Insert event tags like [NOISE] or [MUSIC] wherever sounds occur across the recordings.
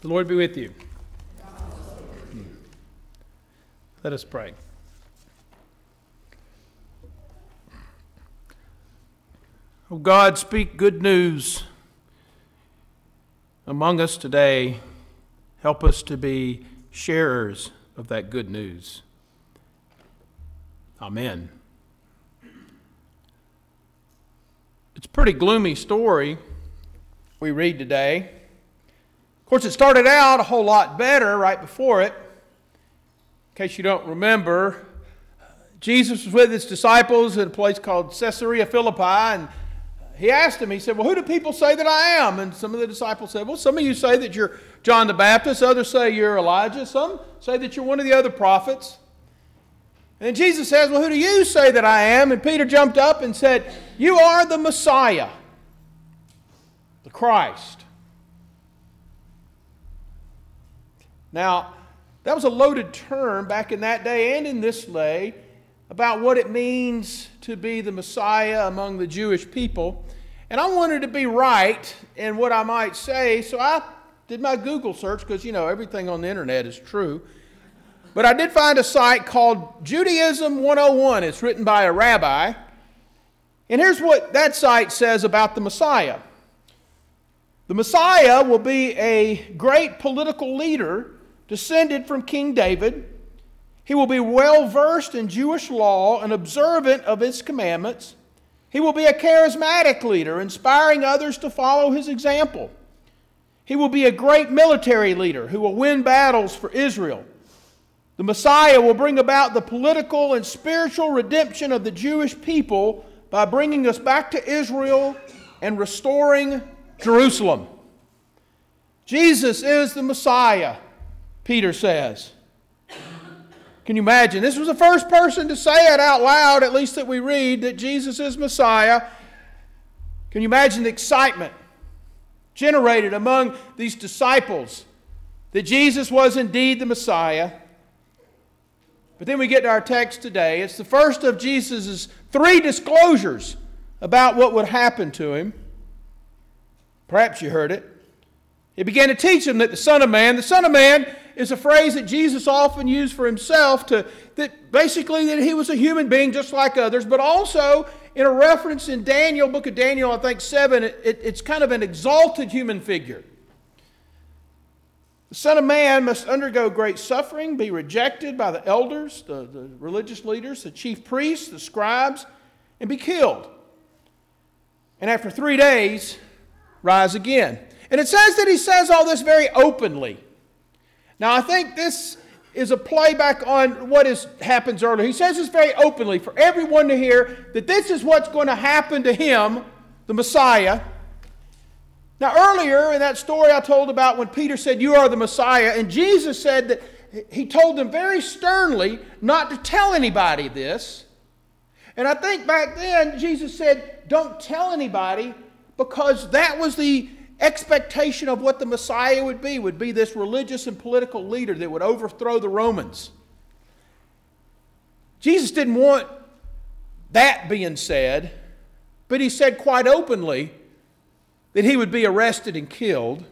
The Lord be with you. Let us pray. Oh God, speak good news among us today. Help us to be sharers of that good news. Amen. It's a pretty gloomy story we read today. Of course, it started out a whole lot better right before it. In case you don't remember, Jesus was with his disciples in a place called Caesarea Philippi, and he asked them, he said, Well, who do people say that I am? And some of the disciples said, Well, some of you say that you're John the Baptist, others say you're Elijah, some say that you're one of the other prophets. And Jesus says, Well, who do you say that I am? And Peter jumped up and said, You are the Messiah, the Christ. Now, that was a loaded term back in that day and in this day about what it means to be the Messiah among the Jewish people. And I wanted to be right in what I might say, so I did my Google search because, you know, everything on the internet is true. But I did find a site called Judaism 101. It's written by a rabbi. And here's what that site says about the Messiah The Messiah will be a great political leader descended from King David. He will be well versed in Jewish law and observant of its commandments. He will be a charismatic leader, inspiring others to follow his example. He will be a great military leader who will win battles for Israel. The Messiah will bring about the political and spiritual redemption of the Jewish people by bringing us back to Israel and restoring Jerusalem. Jesus is the Messiah. Peter says. Can you imagine? This was the first person to say it out loud, at least that we read, that Jesus is Messiah. Can you imagine the excitement generated among these disciples that Jesus was indeed the Messiah? But then we get to our text today. It's the first of Jesus' three disclosures about what would happen to him. Perhaps you heard it. He began to teach them that the Son of Man, the Son of Man is a phrase that Jesus often used for himself to that basically that he was a human being just like others, but also in a reference in Daniel, book of Daniel, I think 7, it, it, it's kind of an exalted human figure. The Son of Man must undergo great suffering, be rejected by the elders, the, the religious leaders, the chief priests, the scribes, and be killed. And after three days, rise again. And it says that he says all this very openly. Now, I think this is a playback on what is, happens earlier. He says this very openly for everyone to hear that this is what's going to happen to him, the Messiah. Now, earlier in that story I told about when Peter said, You are the Messiah, and Jesus said that he told them very sternly not to tell anybody this. And I think back then Jesus said, Don't tell anybody because that was the expectation of what the Messiah would be would be this religious and political leader that would overthrow the Romans. Jesus didn't want that being said, but he said quite openly that he would be arrested and killed.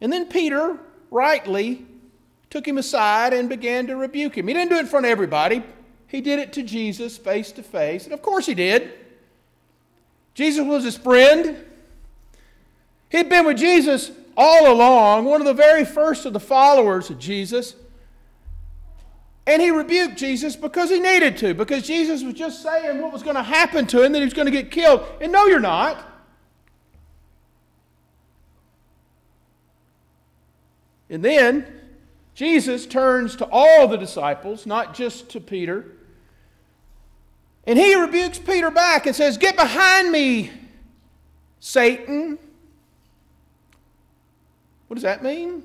And then Peter rightly took him aside and began to rebuke him. He didn't do it in front of everybody, he did it to Jesus face to face. And of course he did. Jesus was his friend. He'd been with Jesus all along, one of the very first of the followers of Jesus. And he rebuked Jesus because he needed to, because Jesus was just saying what was going to happen to him, that he was going to get killed. And no, you're not. And then Jesus turns to all the disciples, not just to Peter, and he rebukes Peter back and says, Get behind me, Satan. What does that mean?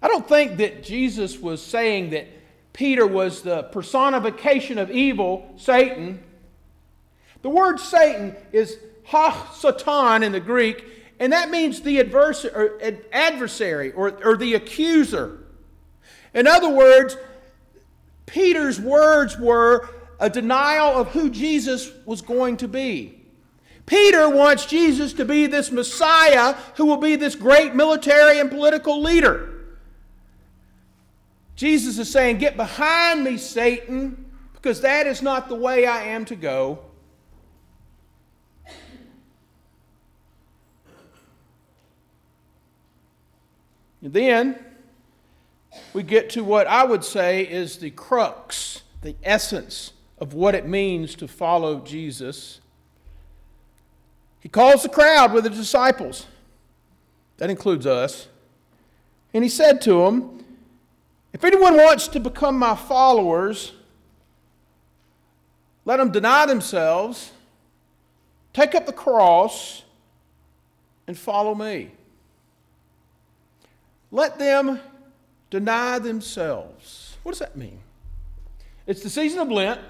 I don't think that Jesus was saying that Peter was the personification of evil, Satan. The word Satan is ha satan in the Greek, and that means the or adversary or, or the accuser. In other words, Peter's words were a denial of who Jesus was going to be. Peter wants Jesus to be this Messiah who will be this great military and political leader. Jesus is saying, Get behind me, Satan, because that is not the way I am to go. And then we get to what I would say is the crux, the essence of what it means to follow Jesus. He calls the crowd with the disciples. That includes us. And he said to them, If anyone wants to become my followers, let them deny themselves, take up the cross, and follow me. Let them deny themselves. What does that mean? It's the season of Lent,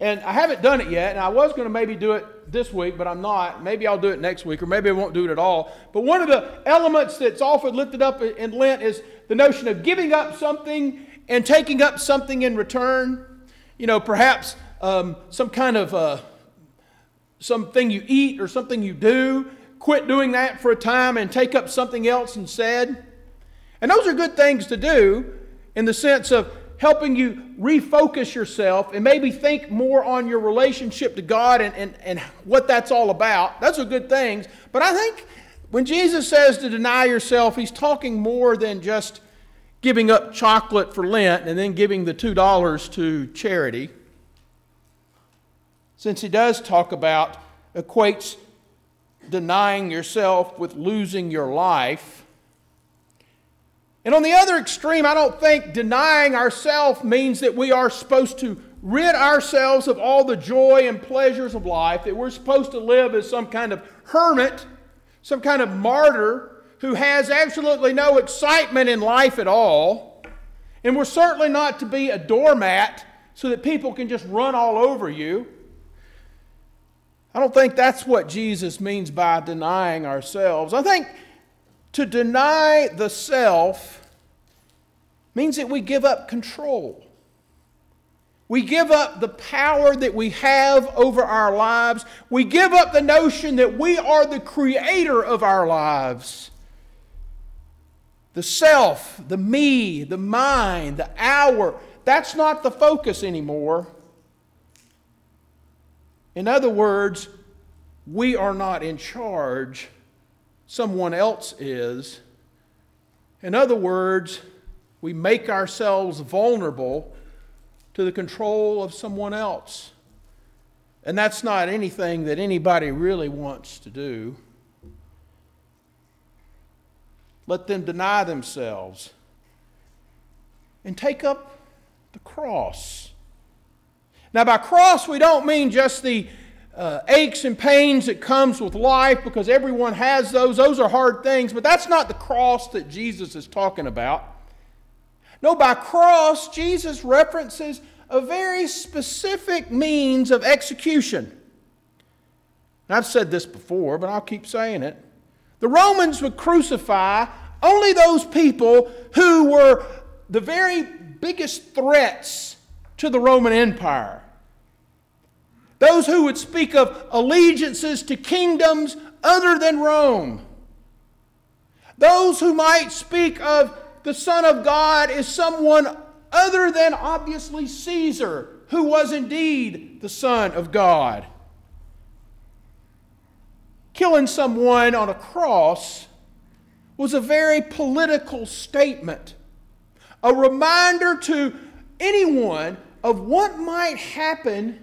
and I haven't done it yet, and I was going to maybe do it this week, but I'm not. Maybe I'll do it next week, or maybe I won't do it at all. But one of the elements that's often lifted up in Lent is the notion of giving up something and taking up something in return. You know, perhaps um, some kind of uh, something you eat or something you do. Quit doing that for a time and take up something else instead. And those are good things to do in the sense of helping you refocus yourself and maybe think more on your relationship to God and, and, and what that's all about. Those are good things. But I think when Jesus says to deny yourself, he's talking more than just giving up chocolate for Lent and then giving the $2 to charity. Since he does talk about, equates denying yourself with losing your life. And on the other extreme, I don't think denying ourselves means that we are supposed to rid ourselves of all the joy and pleasures of life, that we're supposed to live as some kind of hermit, some kind of martyr who has absolutely no excitement in life at all. And we're certainly not to be a doormat so that people can just run all over you. I don't think that's what Jesus means by denying ourselves. I think to deny the self means that we give up control. We give up the power that we have over our lives. We give up the notion that we are the creator of our lives. The self, the me, the mind, the hour, that's not the focus anymore. In other words, we are not in charge someone else is. In other words, we make ourselves vulnerable to the control of someone else. And that's not anything that anybody really wants to do. Let them deny themselves and take up the cross. Now, by cross, we don't mean just the uh, aches and pains that comes with life because everyone has those. Those are hard things, but that's not the cross that Jesus is talking about. No, by cross, Jesus references a very specific means of execution. I've said this before, but I'll keep saying it. The Romans would crucify only those people who were the very biggest threats to the Roman Empire. Those who would speak of allegiances to kingdoms other than Rome. Those who might speak of the Son of God as someone other than obviously Caesar, who was indeed the Son of God. Killing someone on a cross was a very political statement, a reminder to anyone of what might happen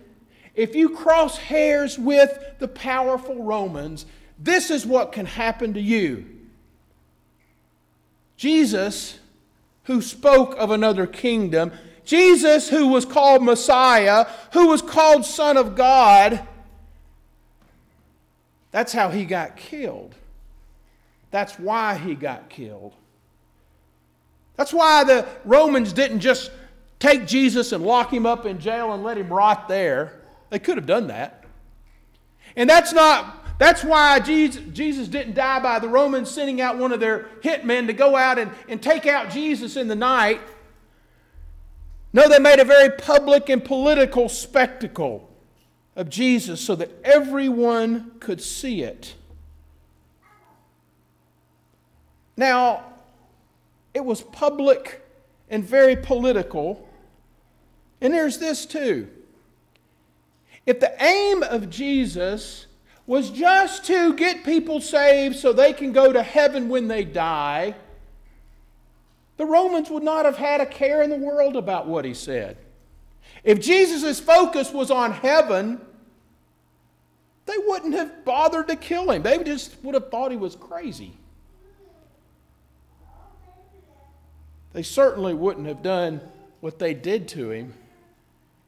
if you cross hairs with the powerful Romans, this is what can happen to you. Jesus, who spoke of another kingdom, Jesus, who was called Messiah, who was called Son of God, that's how he got killed. That's why he got killed. That's why the Romans didn't just take Jesus and lock him up in jail and let him rot there. They could have done that. And that's not, that's why Jesus, Jesus didn't die by the Romans sending out one of their hitmen to go out and, and take out Jesus in the night. No, they made a very public and political spectacle of Jesus so that everyone could see it. Now, it was public and very political. And there's this too. If the aim of Jesus was just to get people saved so they can go to heaven when they die, the Romans would not have had a care in the world about what he said. If Jesus' focus was on heaven, they wouldn't have bothered to kill him. They just would have thought he was crazy. They certainly wouldn't have done what they did to him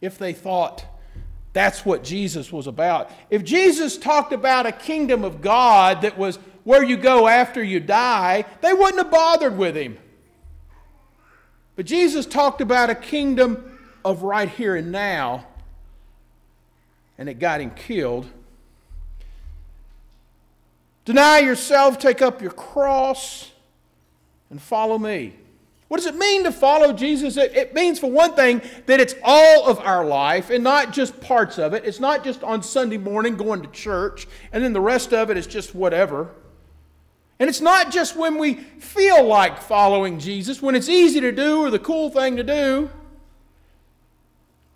if they thought that's what Jesus was about. If Jesus talked about a kingdom of God that was where you go after you die, they wouldn't have bothered with him. But Jesus talked about a kingdom of right here and now, and it got him killed. Deny yourself, take up your cross, and follow me. What does it mean to follow Jesus? It, it, means, for one thing, that it's all of our life and not just parts of it. It's not just on Sunday morning going to church and then the rest of it is just whatever. And it's not just when we feel like following Jesus, when it's easy to do or the cool thing to do.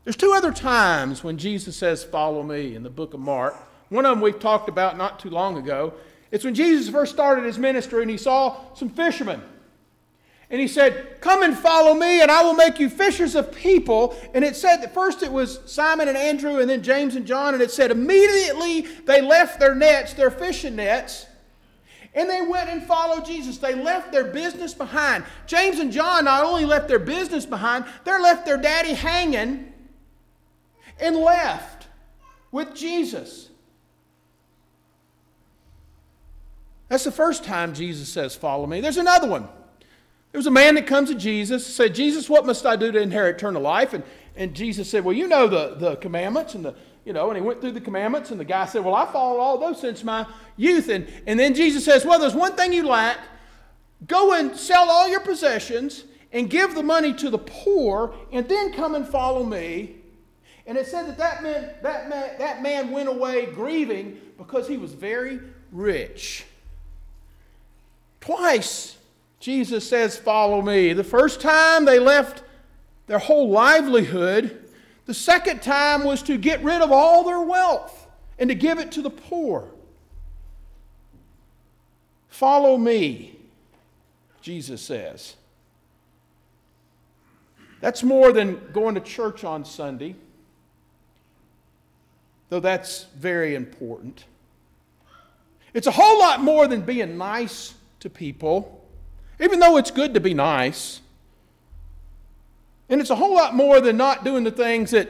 There's two other times when Jesus says, Follow me in the book of Mark. One of them we've talked about not too long ago. It's when Jesus first started his ministry and he saw some fishermen. And he said, Come and follow me, and I will make you fishers of people. And it said that first it was Simon and Andrew, and then James and John. And it said, immediately they left their nets, their fishing nets, and they went and followed Jesus. They left their business behind. James and John not only left their business behind, they left their daddy hanging and left with Jesus. That's the first time Jesus says, Follow me. There's another one. There was a man that comes to Jesus, and said, Jesus, what must I do to inherit eternal life? And, and Jesus said, Well, you know the, the commandments and the, you know, and he went through the commandments, and the guy said, Well, I followed all those since my youth. And, and then Jesus says, Well, there's one thing you lack. Go and sell all your possessions and give the money to the poor, and then come and follow me. And it said that that man, that man, that man went away grieving because he was very rich. Twice Jesus says, Follow me. The first time they left their whole livelihood, the second time was to get rid of all their wealth and to give it to the poor. Follow me, Jesus says. That's more than going to church on Sunday, though that's very important. It's a whole lot more than being nice to people even though it's good to be nice. And it's a whole lot more than not doing the things that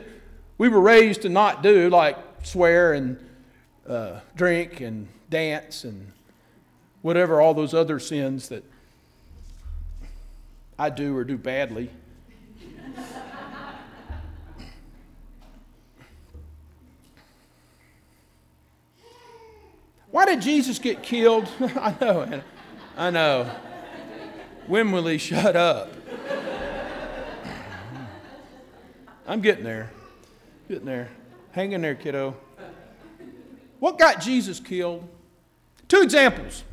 we were raised to not do, like swear and uh, drink and dance and whatever, all those other sins that I do or do badly. Why did Jesus get killed? [LAUGHS] I know, I know. When will he shut up? I'm getting there. Getting there. Hang in there, kiddo. What got Jesus killed? Two examples.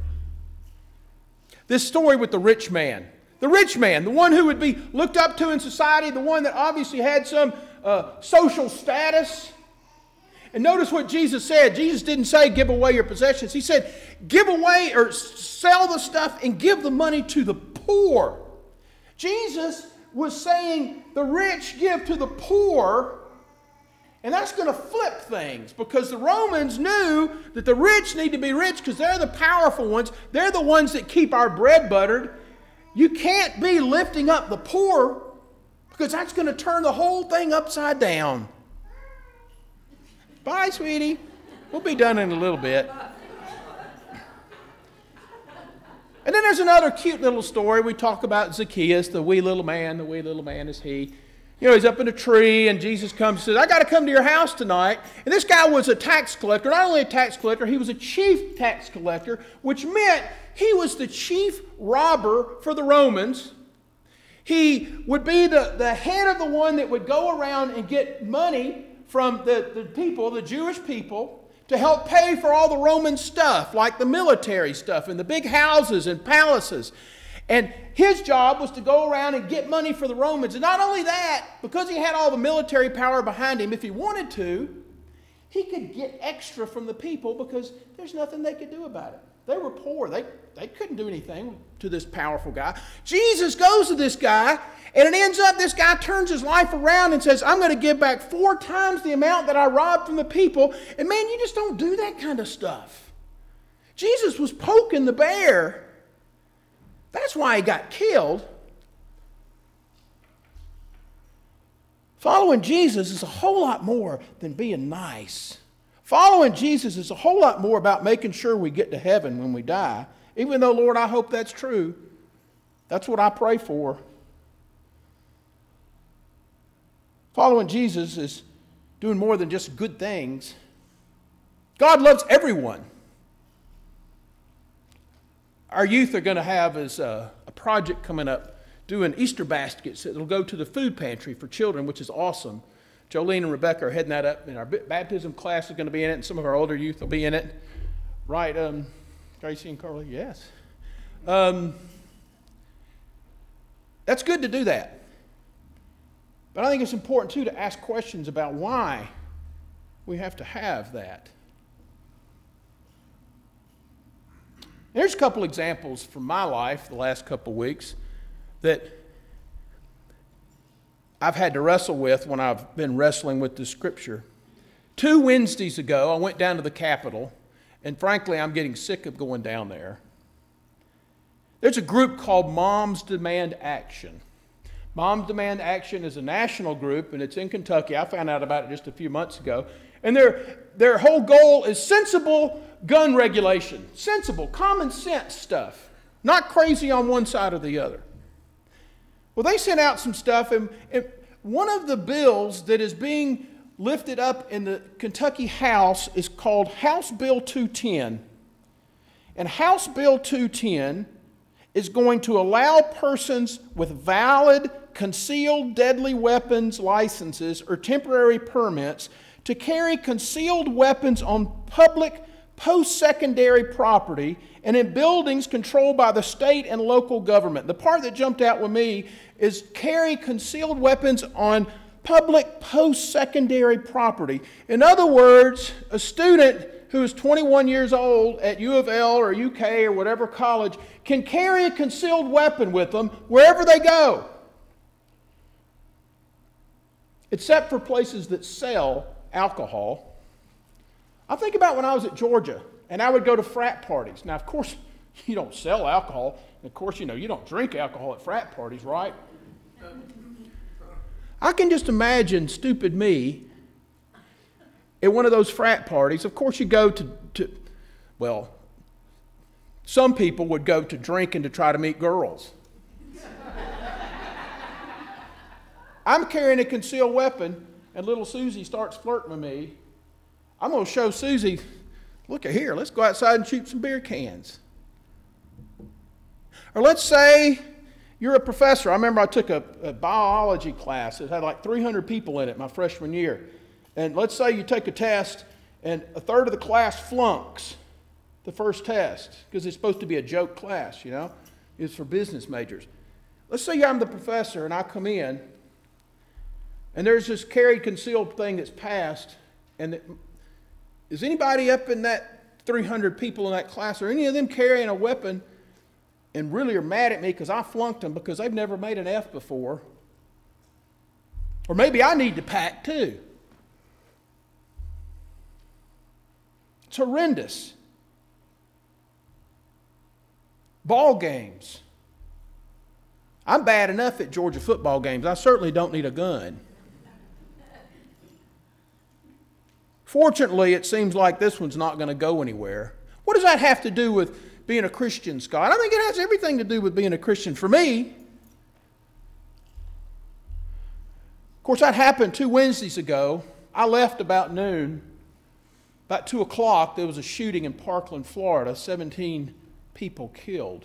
This story with the rich man. The rich man, the one who would be looked up to in society, the one that obviously had some uh, social status. And notice what Jesus said. Jesus didn't say, give away your possessions. He said, give away or sell the stuff and give the money to the poor. Jesus was saying the rich give to the poor, and that's going to flip things because the Romans knew that the rich need to be rich because they're the powerful ones. They're the ones that keep our bread buttered. You can't be lifting up the poor because that's going to turn the whole thing upside down. Bye, sweetie. We'll be done in a little bit. And then there's another cute little story. We talk about Zacchaeus, the wee little man. The wee little man is he. You know, he's up in a tree, and Jesus comes and says, I got to come to your house tonight. And this guy was a tax collector. Not only a tax collector, he was a chief tax collector, which meant he was the chief robber for the Romans. He would be the, the head of the one that would go around and get money from the, the people, the Jewish people, to help pay for all the Roman stuff, like the military stuff and the big houses and palaces. And his job was to go around and get money for the Romans. And not only that, because he had all the military power behind him, if he wanted to, he could get extra from the people because there's nothing they could do about it. They were poor. They, they couldn't do anything to this powerful guy. Jesus goes to this guy, and it ends up this guy turns his life around and says, I'm going to give back four times the amount that I robbed from the people. And man, you just don't do that kind of stuff. Jesus was poking the bear. That's why he got killed. Following Jesus is a whole lot more than being nice. Following Jesus is a whole lot more about making sure we get to heaven when we die. Even though, Lord, I hope that's true. That's what I pray for. Following Jesus is doing more than just good things. God loves everyone. Our youth are going to have as a, uh, a project coming up doing Easter baskets that'll go to the food pantry for children, which is awesome. Jolene and Rebecca are heading that up, and our baptism class is going to be in it, and some of our older youth will be in it. Right, um, Gracie and Carly? Yes. Um, that's good to do that. But I think it's important, too, to ask questions about why we have to have that. There's a couple examples from my life the last couple weeks that I've had to wrestle with when I've been wrestling with the scripture. Two Wednesdays ago, I went down to the Capitol, and frankly, I'm getting sick of going down there. There's a group called Moms Demand Action. Moms Demand Action is a national group, and it's in Kentucky. I found out about it just a few months ago. And their, their whole goal is sensible gun regulation, sensible, common sense stuff, not crazy on one side or the other. Well, they sent out some stuff, and, and one of the bills that is being lifted up in the Kentucky House is called House Bill 210. And House Bill 210 is going to allow persons with valid concealed deadly weapons licenses or temporary permits to carry concealed weapons on public post secondary property and in buildings controlled by the state and local government. The part that jumped out with me is carry concealed weapons on public post secondary property. In other words, a student who is 21 years old at U of L or UK or whatever college can carry a concealed weapon with them wherever they go, except for places that sell alcohol. I think about when I was at Georgia and I would go to frat parties. Now, of course, [LAUGHS] you don't sell alcohol. Of course, you know, you don't drink alcohol at frat parties, right? I can just imagine stupid me at one of those frat parties. Of course, you go to, to well, some people would go to drink and to try to meet girls. [LAUGHS] I'm carrying a concealed weapon, and little Susie starts flirting with me. I'm going to show Susie, look at here, let's go outside and shoot some beer cans. Or let's say you're a professor. I remember I took a, a, biology class. It had like 300 people in it my freshman year. And let's say you take a test and a third of the class flunks the first test because it's supposed to be a joke class, you know? It's for business majors. Let's say I'm the professor and I come in and there's this carried concealed thing that's passed. And it, is anybody up in that 300 people in that class, or any of them carrying a weapon? And really are mad at me because I flunked them because they've never made an F before. Or maybe I need to pack too. It's horrendous. Ball games. I'm bad enough at Georgia football games. I certainly don't need a gun. Fortunately, it seems like this one's not going to go anywhere. What does that have to do with being a Christian, Scott. I think it has everything to do with being a Christian for me. Of course, that happened two Wednesdays ago. I left about noon. About 2 o'clock, there was a shooting in Parkland, Florida, 17 people killed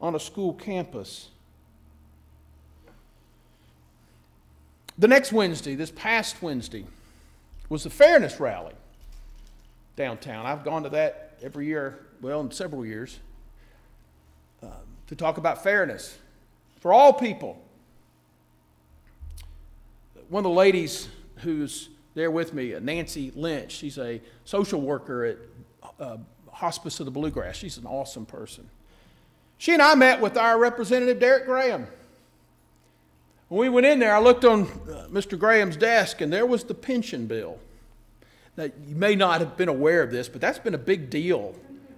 on a school campus. the next Wednesday, this past Wednesday, was the Fairness Rally downtown. I've gone to that every year, well, in several years, um, to talk about fairness for all people. One of the ladies who's there with me, Nancy Lynch, she's a social worker at uh, Hospice of the Bluegrass. She's an awesome person. She and I met with our representative, Derrick Graham. When we went in there, I looked on uh, Mr. Graham's desk, and there was the pension bill. Now, you may not have been aware of this, but that's been a big deal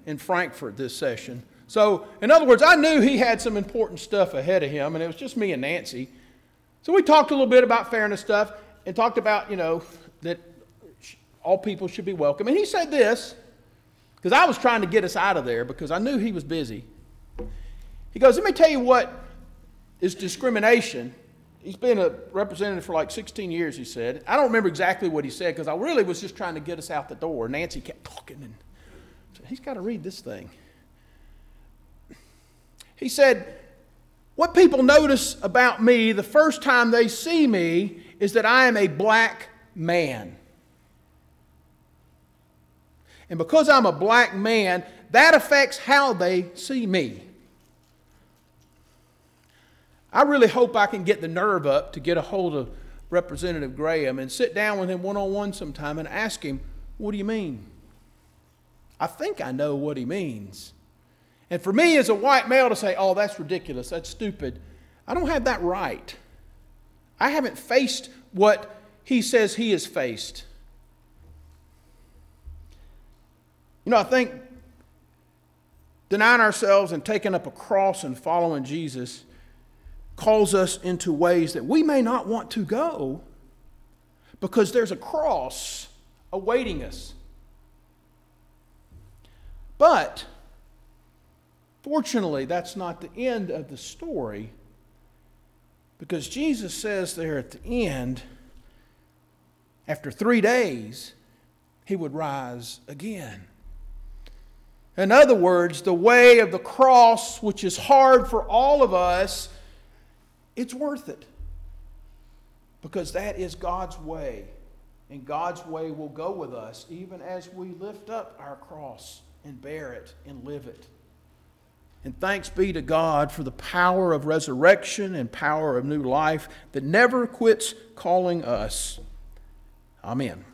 in Frankfort this session. So, in other words, I knew he had some important stuff ahead of him, and it was just me and Nancy. So, we talked a little bit about fairness stuff and talked about, you know, that all people should be welcome. And he said this, because I was trying to get us out of there because I knew he was busy. He goes, Let me tell you what is discrimination He's been a representative for like 16 years, he said. I don't remember exactly what he said because I really was just trying to get us out the door. Nancy kept talking, and said, he's got to read this thing. He said, What people notice about me the first time they see me is that I am a black man. And because I'm a black man, that affects how they see me. I really hope I can get the nerve up to get a hold of Representative Graham and sit down with him one on one sometime and ask him, What do you mean? I think I know what he means. And for me as a white male to say, Oh, that's ridiculous, that's stupid, I don't have that right. I haven't faced what he says he has faced. You know, I think denying ourselves and taking up a cross and following Jesus calls us into ways that we may not want to go because there's a cross awaiting us. But fortunately, that's not the end of the story because Jesus says there at the end, after three days, he would rise again. In other words, the way of the cross, which is hard for all of us, it's worth it. Because that is God's way. And God's way will go with us even as we lift up our cross and bear it and live it. And thanks be to God for the power of resurrection and power of new life that never quits calling us. Amen.